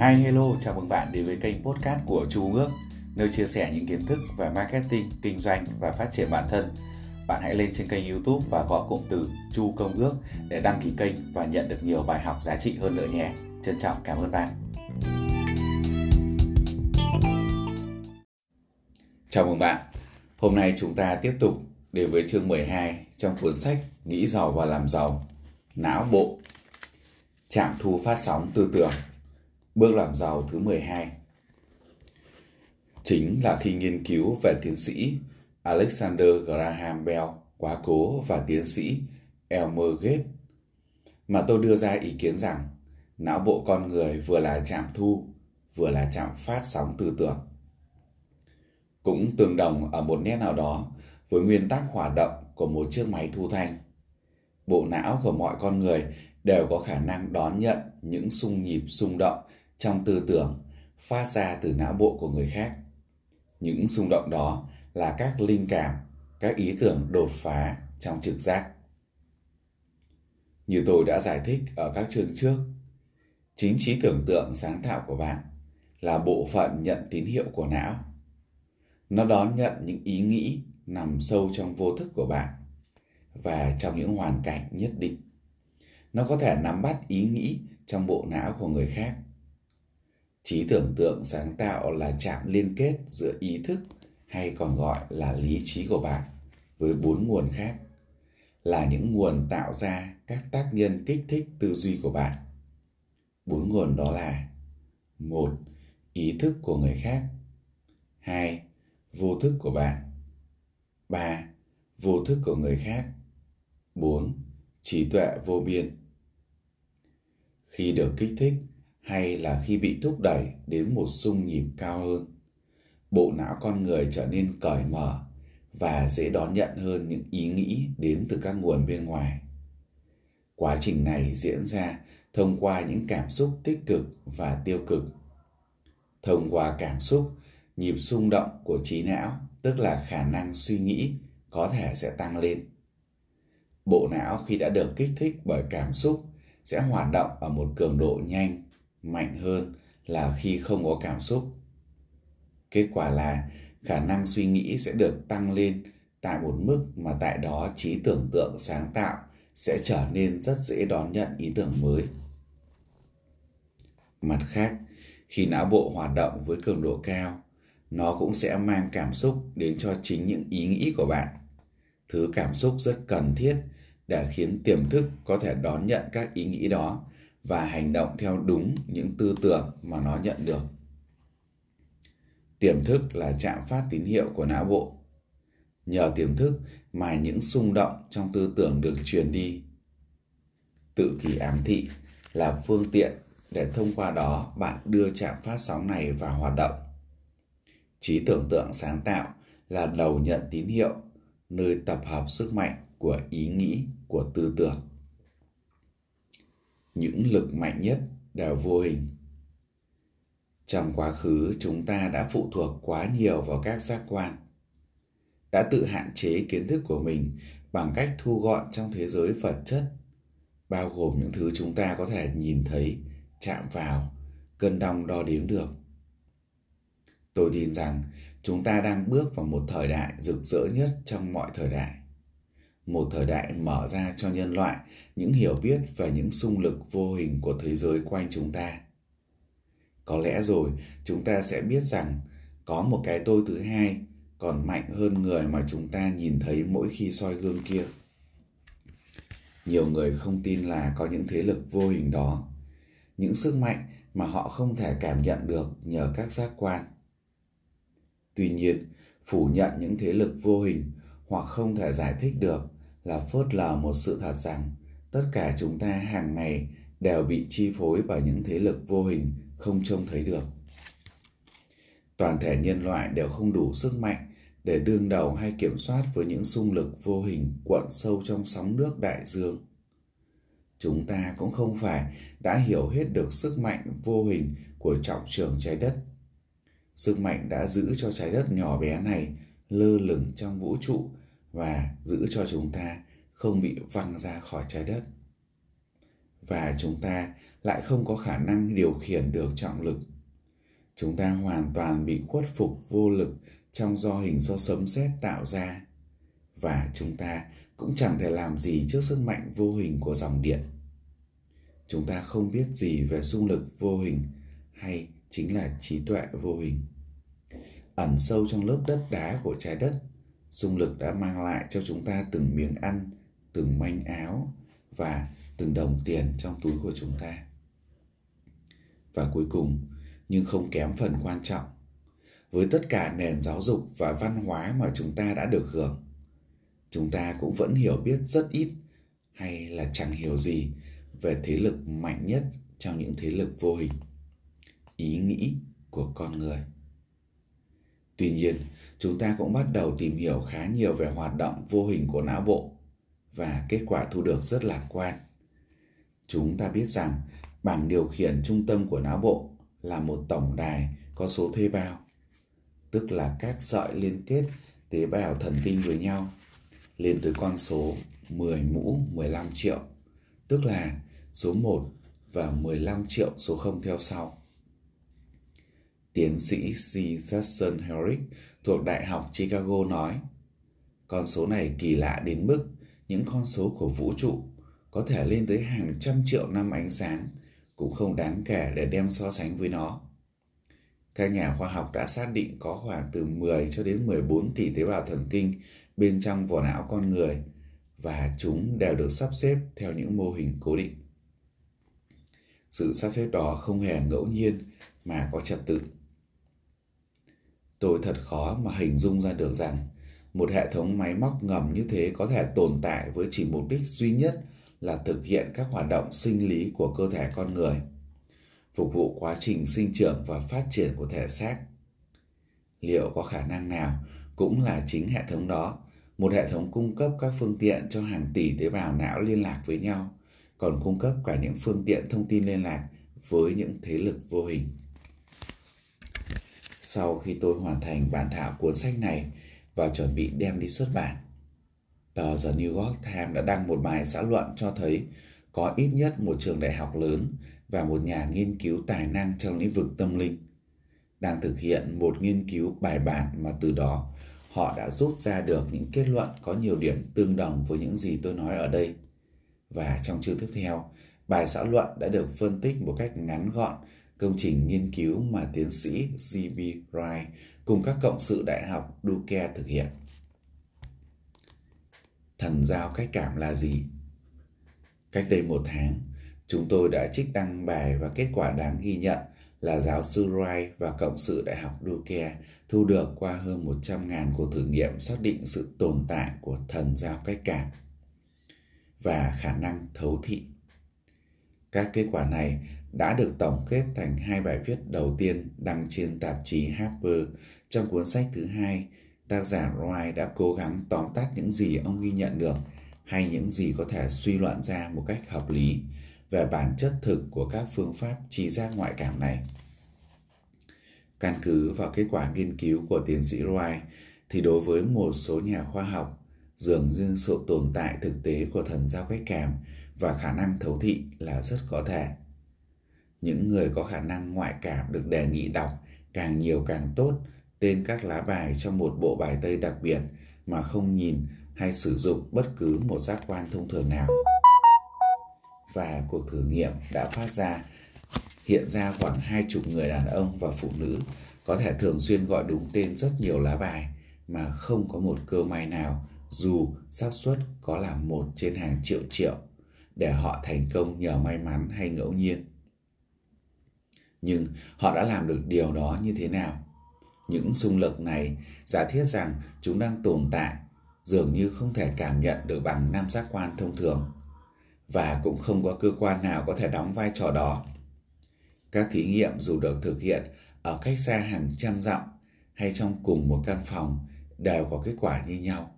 Hi hello, chào mừng bạn đến với kênh podcast của Chu Ước, nơi chia sẻ những kiến thức về marketing, kinh doanh và phát triển bản thân. Bạn hãy lên trên kênh YouTube và gõ cụm từ Chu Công Ước để đăng ký kênh và nhận được nhiều bài học giá trị hơn nữa nhé. Trân trọng cảm ơn bạn. Chào mừng bạn. Hôm nay chúng ta tiếp tục đến với chương 12 trong cuốn sách Nghĩ giàu và làm giàu. Não bộ. Trạm thu phát sóng tư tưởng Bước làm giàu thứ 12 Chính là khi nghiên cứu về tiến sĩ Alexander Graham Bell, quá cố và tiến sĩ Elmer Gates, mà tôi đưa ra ý kiến rằng não bộ con người vừa là trạm thu, vừa là trạm phát sóng tư tưởng. Cũng tương đồng ở một nét nào đó với nguyên tắc hoạt động của một chiếc máy thu thanh. Bộ não của mọi con người đều có khả năng đón nhận những xung nhịp xung động trong tư tưởng phát ra từ não bộ của người khác. Những xung động đó là các linh cảm, các ý tưởng đột phá trong trực giác. Như tôi đã giải thích ở các chương trước, chính trí tưởng tượng sáng tạo của bạn là bộ phận nhận tín hiệu của não. Nó đón nhận những ý nghĩ nằm sâu trong vô thức của bạn và trong những hoàn cảnh nhất định. Nó có thể nắm bắt ý nghĩ trong bộ não của người khác trí tưởng tượng sáng tạo là chạm liên kết giữa ý thức, hay còn gọi là lý trí của bạn, với bốn nguồn khác. Là những nguồn tạo ra các tác nhân kích thích tư duy của bạn. Bốn nguồn đó là một, ý thức của người khác. Hai, vô thức của bạn. Ba, vô thức của người khác. Bốn, trí tuệ vô biên. Khi được kích thích hay là khi bị thúc đẩy đến một sung nhịp cao hơn. Bộ não con người trở nên cởi mở và dễ đón nhận hơn những ý nghĩ đến từ các nguồn bên ngoài. Quá trình này diễn ra thông qua những cảm xúc tích cực và tiêu cực. Thông qua cảm xúc, nhịp xung động của trí não, tức là khả năng suy nghĩ, có thể sẽ tăng lên. Bộ não khi đã được kích thích bởi cảm xúc sẽ hoạt động ở một cường độ nhanh mạnh hơn là khi không có cảm xúc. Kết quả là khả năng suy nghĩ sẽ được tăng lên tại một mức mà tại đó trí tưởng tượng sáng tạo sẽ trở nên rất dễ đón nhận ý tưởng mới. Mặt khác, khi não bộ hoạt động với cường độ cao, nó cũng sẽ mang cảm xúc đến cho chính những ý nghĩ của bạn. Thứ cảm xúc rất cần thiết để khiến tiềm thức có thể đón nhận các ý nghĩ đó và hành động theo đúng những tư tưởng mà nó nhận được. Tiềm thức là trạm phát tín hiệu của não bộ. Nhờ tiềm thức mà những xung động trong tư tưởng được truyền đi. Tự kỷ ám thị là phương tiện để thông qua đó bạn đưa trạm phát sóng này vào hoạt động. Trí tưởng tượng sáng tạo là đầu nhận tín hiệu, nơi tập hợp sức mạnh của ý nghĩ, của tư tưởng những lực mạnh nhất đều vô hình. Trong quá khứ, chúng ta đã phụ thuộc quá nhiều vào các giác quan, đã tự hạn chế kiến thức của mình bằng cách thu gọn trong thế giới vật chất, bao gồm những thứ chúng ta có thể nhìn thấy, chạm vào, cân đong đo đếm được. Tôi tin rằng chúng ta đang bước vào một thời đại rực rỡ nhất trong mọi thời đại một thời đại mở ra cho nhân loại, những hiểu biết về những xung lực vô hình của thế giới quanh chúng ta. Có lẽ rồi, chúng ta sẽ biết rằng có một cái tôi thứ hai còn mạnh hơn người mà chúng ta nhìn thấy mỗi khi soi gương kia. Nhiều người không tin là có những thế lực vô hình đó, những sức mạnh mà họ không thể cảm nhận được nhờ các giác quan. Tuy nhiên, phủ nhận những thế lực vô hình hoặc không thể giải thích được là phớt lờ một sự thật rằng, tất cả chúng ta hàng ngày đều bị chi phối bởi những thế lực vô hình không trông thấy được. Toàn thể nhân loại đều không đủ sức mạnh để đương đầu hay kiểm soát với những xung lực vô hình cuộn sâu trong sóng nước đại dương. Chúng ta cũng không phải đã hiểu hết được sức mạnh vô hình của trọng trường trái đất. Sức mạnh đã giữ cho trái đất nhỏ bé này lơ lửng trong vũ trụ và giữ cho chúng ta không bị văng ra khỏi trái đất. và chúng ta lại không có khả năng điều khiển được trọng lực. Chúng ta hoàn toàn bị khuất phục vô lực trong do hình do sấm sét tạo ra và chúng ta cũng chẳng thể làm gì trước sức mạnh vô hình của dòng điện. Chúng ta không biết gì về xung lực vô hình hay chính là trí tuệ vô hình. Ẩn sâu trong lớp đất đá của trái đất, xung lực đã mang lại cho chúng ta từng miếng ăn, từng manh áo và từng đồng tiền trong túi của chúng ta. Và cuối cùng, nhưng không kém phần quan trọng, với tất cả nền giáo dục và văn hóa mà chúng ta đã được hưởng, chúng ta cũng vẫn hiểu biết rất ít hay là chẳng hiểu gì về thế lực mạnh nhất trong những thế lực vô hình ý nghĩ của con người tuy nhiên chúng ta cũng bắt đầu tìm hiểu khá nhiều về hoạt động vô hình của não bộ và kết quả thu được rất lạc quan chúng ta biết rằng bảng điều khiển trung tâm của não bộ là một tổng đài có số thuê bao tức là các sợi liên kết tế bào thần kinh với nhau lên tới con số 10 mũ 15 triệu, tức là số 1 và 15 triệu số 0 theo sau. Tiến sĩ C. Thurston Herrick thuộc Đại học Chicago nói, con số này kỳ lạ đến mức những con số của vũ trụ có thể lên tới hàng trăm triệu năm ánh sáng cũng không đáng kể để đem so sánh với nó. Các nhà khoa học đã xác định có khoảng từ 10 cho đến 14 tỷ tế bào thần kinh bên trong vỏ não con người và chúng đều được sắp xếp theo những mô hình cố định. Sự sắp xếp đó không hề ngẫu nhiên mà có trật tự. Tôi thật khó mà hình dung ra được rằng một hệ thống máy móc ngầm như thế có thể tồn tại với chỉ mục đích duy nhất là thực hiện các hoạt động sinh lý của cơ thể con người, phục vụ quá trình sinh trưởng và phát triển của thể xác. Liệu có khả năng nào cũng là chính hệ thống đó một hệ thống cung cấp các phương tiện cho hàng tỷ tế bào não liên lạc với nhau, còn cung cấp cả những phương tiện thông tin liên lạc với những thế lực vô hình. Sau khi tôi hoàn thành bản thảo cuốn sách này và chuẩn bị đem đi xuất bản, tờ The New York Times đã đăng một bài xã luận cho thấy có ít nhất một trường đại học lớn và một nhà nghiên cứu tài năng trong lĩnh vực tâm linh đang thực hiện một nghiên cứu bài bản mà từ đó họ đã rút ra được những kết luận có nhiều điểm tương đồng với những gì tôi nói ở đây. Và trong chương tiếp theo, bài xã luận đã được phân tích một cách ngắn gọn công trình nghiên cứu mà tiến sĩ G.B. Wright cùng các cộng sự Đại học Duke thực hiện. Thần giao cách cảm là gì? Cách đây một tháng, chúng tôi đã trích đăng bài và kết quả đáng ghi nhận là giáo sư Wright và cộng sự Đại học Duke thu được qua hơn 100.000 cuộc thử nghiệm xác định sự tồn tại của thần giao cách cảm và khả năng thấu thị. Các kết quả này đã được tổng kết thành hai bài viết đầu tiên đăng trên tạp chí Harper trong cuốn sách thứ hai. Tác giả Roy đã cố gắng tóm tắt những gì ông ghi nhận được hay những gì có thể suy luận ra một cách hợp lý về bản chất thực của các phương pháp trí giác ngoại cảm này. Căn cứ vào kết quả nghiên cứu của tiến sĩ Roy, thì đối với một số nhà khoa học, dường như sự tồn tại thực tế của thần giao cách cảm và khả năng thấu thị là rất có thể. Những người có khả năng ngoại cảm được đề nghị đọc càng nhiều càng tốt, tên các lá bài trong một bộ bài tây đặc biệt mà không nhìn hay sử dụng bất cứ một giác quan thông thường nào và cuộc thử nghiệm đã phát ra, hiện ra khoảng hai chục người đàn ông và phụ nữ có thể thường xuyên gọi đúng tên rất nhiều lá bài mà không có một cơ may nào, dù xác suất có là một trên hàng triệu triệu, để họ thành công nhờ may mắn hay ngẫu nhiên. Nhưng họ đã làm được điều đó như thế nào? Những xung lực này giả thiết rằng chúng đang tồn tại dường như không thể cảm nhận được bằng năm giác quan thông thường và cũng không có cơ quan nào có thể đóng vai trò đó. Các thí nghiệm dù được thực hiện ở cách xa hàng trăm dặm hay trong cùng một căn phòng đều có kết quả như nhau.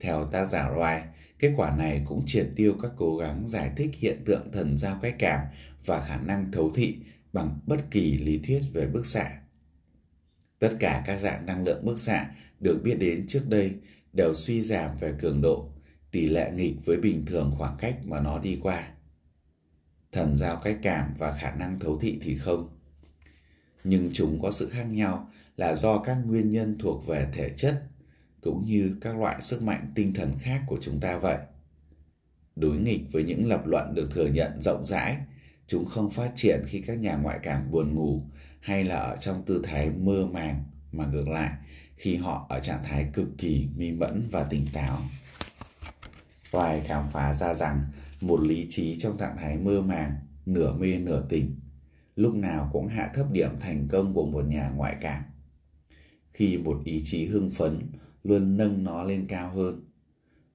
Theo tác giả Roy, kết quả này cũng triệt tiêu các cố gắng giải thích hiện tượng thần giao cách cảm và khả năng thấu thị bằng bất kỳ lý thuyết về bức xạ. Tất cả các dạng năng lượng bức xạ được biết đến trước đây đều suy giảm về cường độ tỷ lệ nghịch với bình thường khoảng cách mà nó đi qua. thần giao cách cảm và khả năng thấu thị thì không. Nhưng chúng có sự khác nhau là do các nguyên nhân thuộc về thể chất cũng như các loại sức mạnh tinh thần khác của chúng ta vậy. Đối nghịch với những lập luận được thừa nhận rộng rãi, chúng không phát triển khi các nhà ngoại cảm buồn ngủ hay là ở trong tư thái mơ màng mà ngược lại khi họ ở trạng thái cực kỳ mi mẫn và tỉnh táo. Hoài khám phá ra rằng một lý trí trong trạng thái mơ màng, nửa mê nửa tỉnh, lúc nào cũng hạ thấp điểm thành công của một nhà ngoại cảm. Khi một ý chí hưng phấn luôn nâng nó lên cao hơn,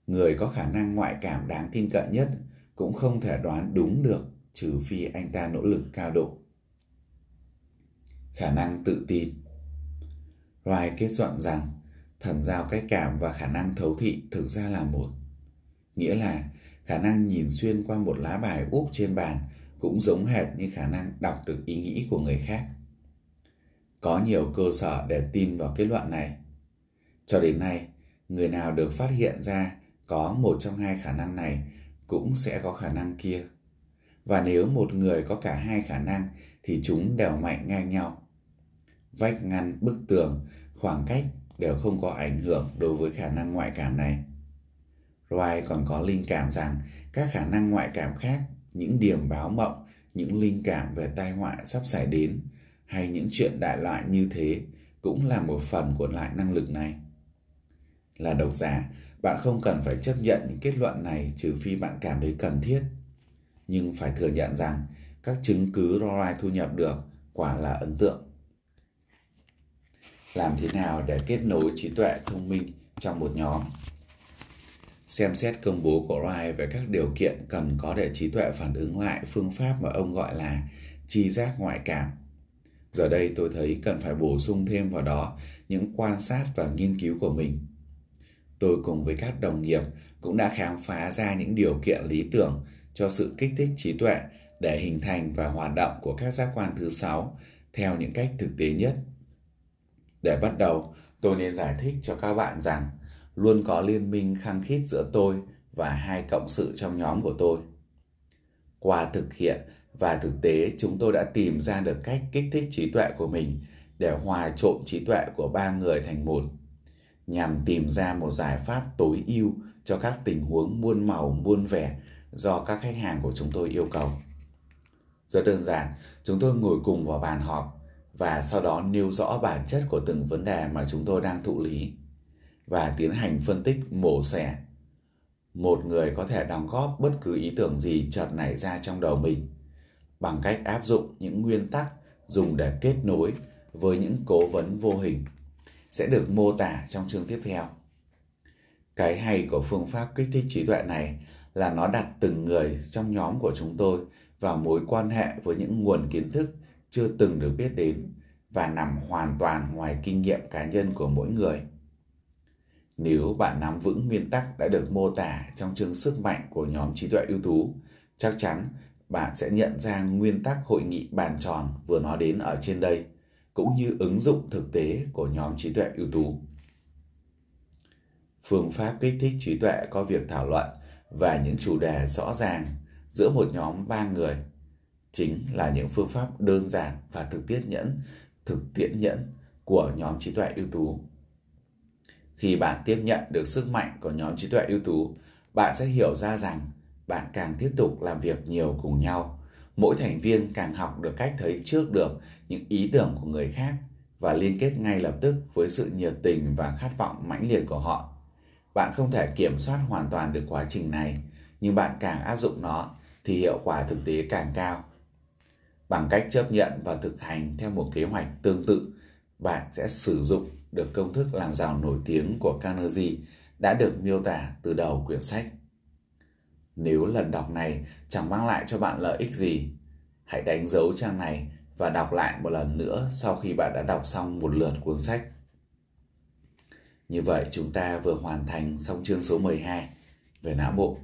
người có khả năng ngoại cảm đáng tin cậy nhất cũng không thể đoán đúng được trừ phi anh ta nỗ lực cao độ. Khả năng tự tin Wright kết luận rằng thần giao cách cảm và khả năng thấu thị thực ra là một. Nghĩa là khả năng nhìn xuyên qua một lá bài úp trên bàn cũng giống hệt như khả năng đọc được ý nghĩ của người khác. Có nhiều cơ sở để tin vào kết luận này. Cho đến nay, người nào được phát hiện ra có một trong hai khả năng này cũng sẽ có khả năng kia. Và nếu một người có cả hai khả năng thì chúng đều mạnh ngang nhau. Vách ngăn, bức tường, khoảng cách đều không có ảnh hưởng đối với khả năng ngoại cảm này. Roy còn có linh cảm rằng các khả năng ngoại cảm khác, những điểm báo mộng, những linh cảm về tai họa sắp xảy đến hay những chuyện đại loại như thế cũng là một phần của lại năng lực này. Là độc giả, bạn không cần phải chấp nhận những kết luận này trừ phi bạn cảm thấy cần thiết. Nhưng phải thừa nhận rằng, các chứng cứ Roy thu nhập được quả là ấn tượng. Làm thế nào để kết nối trí tuệ thông minh trong một nhóm? xem xét công bố của Roy về các điều kiện cần có để trí tuệ phản ứng lại phương pháp mà ông gọi là tri giác ngoại cảm. Giờ đây tôi thấy cần phải bổ sung thêm vào đó những quan sát và nghiên cứu của mình. Tôi cùng với các đồng nghiệp cũng đã khám phá ra những điều kiện lý tưởng cho sự kích thích trí tuệ để hình thành và hoạt động của các giác quan thứ sáu theo những cách thực tế nhất. Để bắt đầu, tôi nên giải thích cho các bạn rằng luôn có liên minh khăng khít giữa tôi và hai cộng sự trong nhóm của tôi. Qua thực hiện và thực tế chúng tôi đã tìm ra được cách kích thích trí tuệ của mình để hòa trộn trí tuệ của ba người thành một nhằm tìm ra một giải pháp tối ưu cho các tình huống muôn màu muôn vẻ do các khách hàng của chúng tôi yêu cầu. Rất đơn giản, chúng tôi ngồi cùng vào bàn họp và sau đó nêu rõ bản chất của từng vấn đề mà chúng tôi đang thụ lý và tiến hành phân tích mổ xẻ. Một người có thể đóng góp bất cứ ý tưởng gì chợt nảy ra trong đầu mình bằng cách áp dụng những nguyên tắc dùng để kết nối với những cố vấn vô hình sẽ được mô tả trong chương tiếp theo. Cái hay của phương pháp kích thích trí tuệ này là nó đặt từng người trong nhóm của chúng tôi vào mối quan hệ với những nguồn kiến thức chưa từng được biết đến và nằm hoàn toàn ngoài kinh nghiệm cá nhân của mỗi người. Nếu bạn nắm vững nguyên tắc đã được mô tả trong chương sức mạnh của nhóm trí tuệ ưu tú, chắc chắn bạn sẽ nhận ra nguyên tắc hội nghị bàn tròn vừa nói đến ở trên đây, cũng như ứng dụng thực tế của nhóm trí tuệ ưu tú. Phương pháp kích thích trí tuệ có việc thảo luận và những chủ đề rõ ràng giữa một nhóm ba người chính là những phương pháp đơn giản và thực tiễn nhẫn, thực tiễn nhẫn của nhóm trí tuệ ưu tú khi bạn tiếp nhận được sức mạnh của nhóm trí tuệ ưu tú, bạn sẽ hiểu ra rằng bạn càng tiếp tục làm việc nhiều cùng nhau, mỗi thành viên càng học được cách thấy trước được những ý tưởng của người khác và liên kết ngay lập tức với sự nhiệt tình và khát vọng mãnh liệt của họ. Bạn không thể kiểm soát hoàn toàn được quá trình này, nhưng bạn càng áp dụng nó thì hiệu quả thực tế càng cao. Bằng cách chấp nhận và thực hành theo một kế hoạch tương tự, bạn sẽ sử dụng được công thức làm giàu nổi tiếng của Carnegie đã được miêu tả từ đầu quyển sách. Nếu lần đọc này chẳng mang lại cho bạn lợi ích gì, hãy đánh dấu trang này và đọc lại một lần nữa sau khi bạn đã đọc xong một lượt cuốn sách. Như vậy chúng ta vừa hoàn thành xong chương số 12 về não bộ.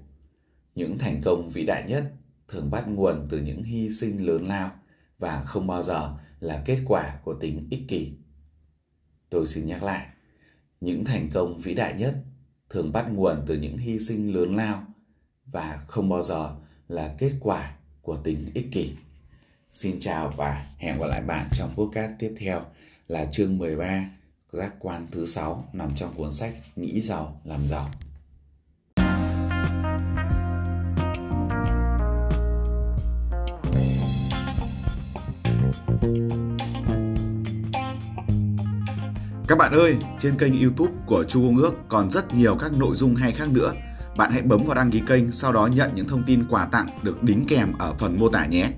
Những thành công vĩ đại nhất thường bắt nguồn từ những hy sinh lớn lao và không bao giờ là kết quả của tính ích kỷ. Tôi xin nhắc lại, những thành công vĩ đại nhất thường bắt nguồn từ những hy sinh lớn lao và không bao giờ là kết quả của tính ích kỷ. Xin chào và hẹn gặp lại bạn trong podcast tiếp theo là chương 13 giác quan thứ 6 nằm trong cuốn sách Nghĩ giàu làm giàu. Các bạn ơi, trên kênh YouTube của Chu Công Ước còn rất nhiều các nội dung hay khác nữa. Bạn hãy bấm vào đăng ký kênh, sau đó nhận những thông tin quà tặng được đính kèm ở phần mô tả nhé.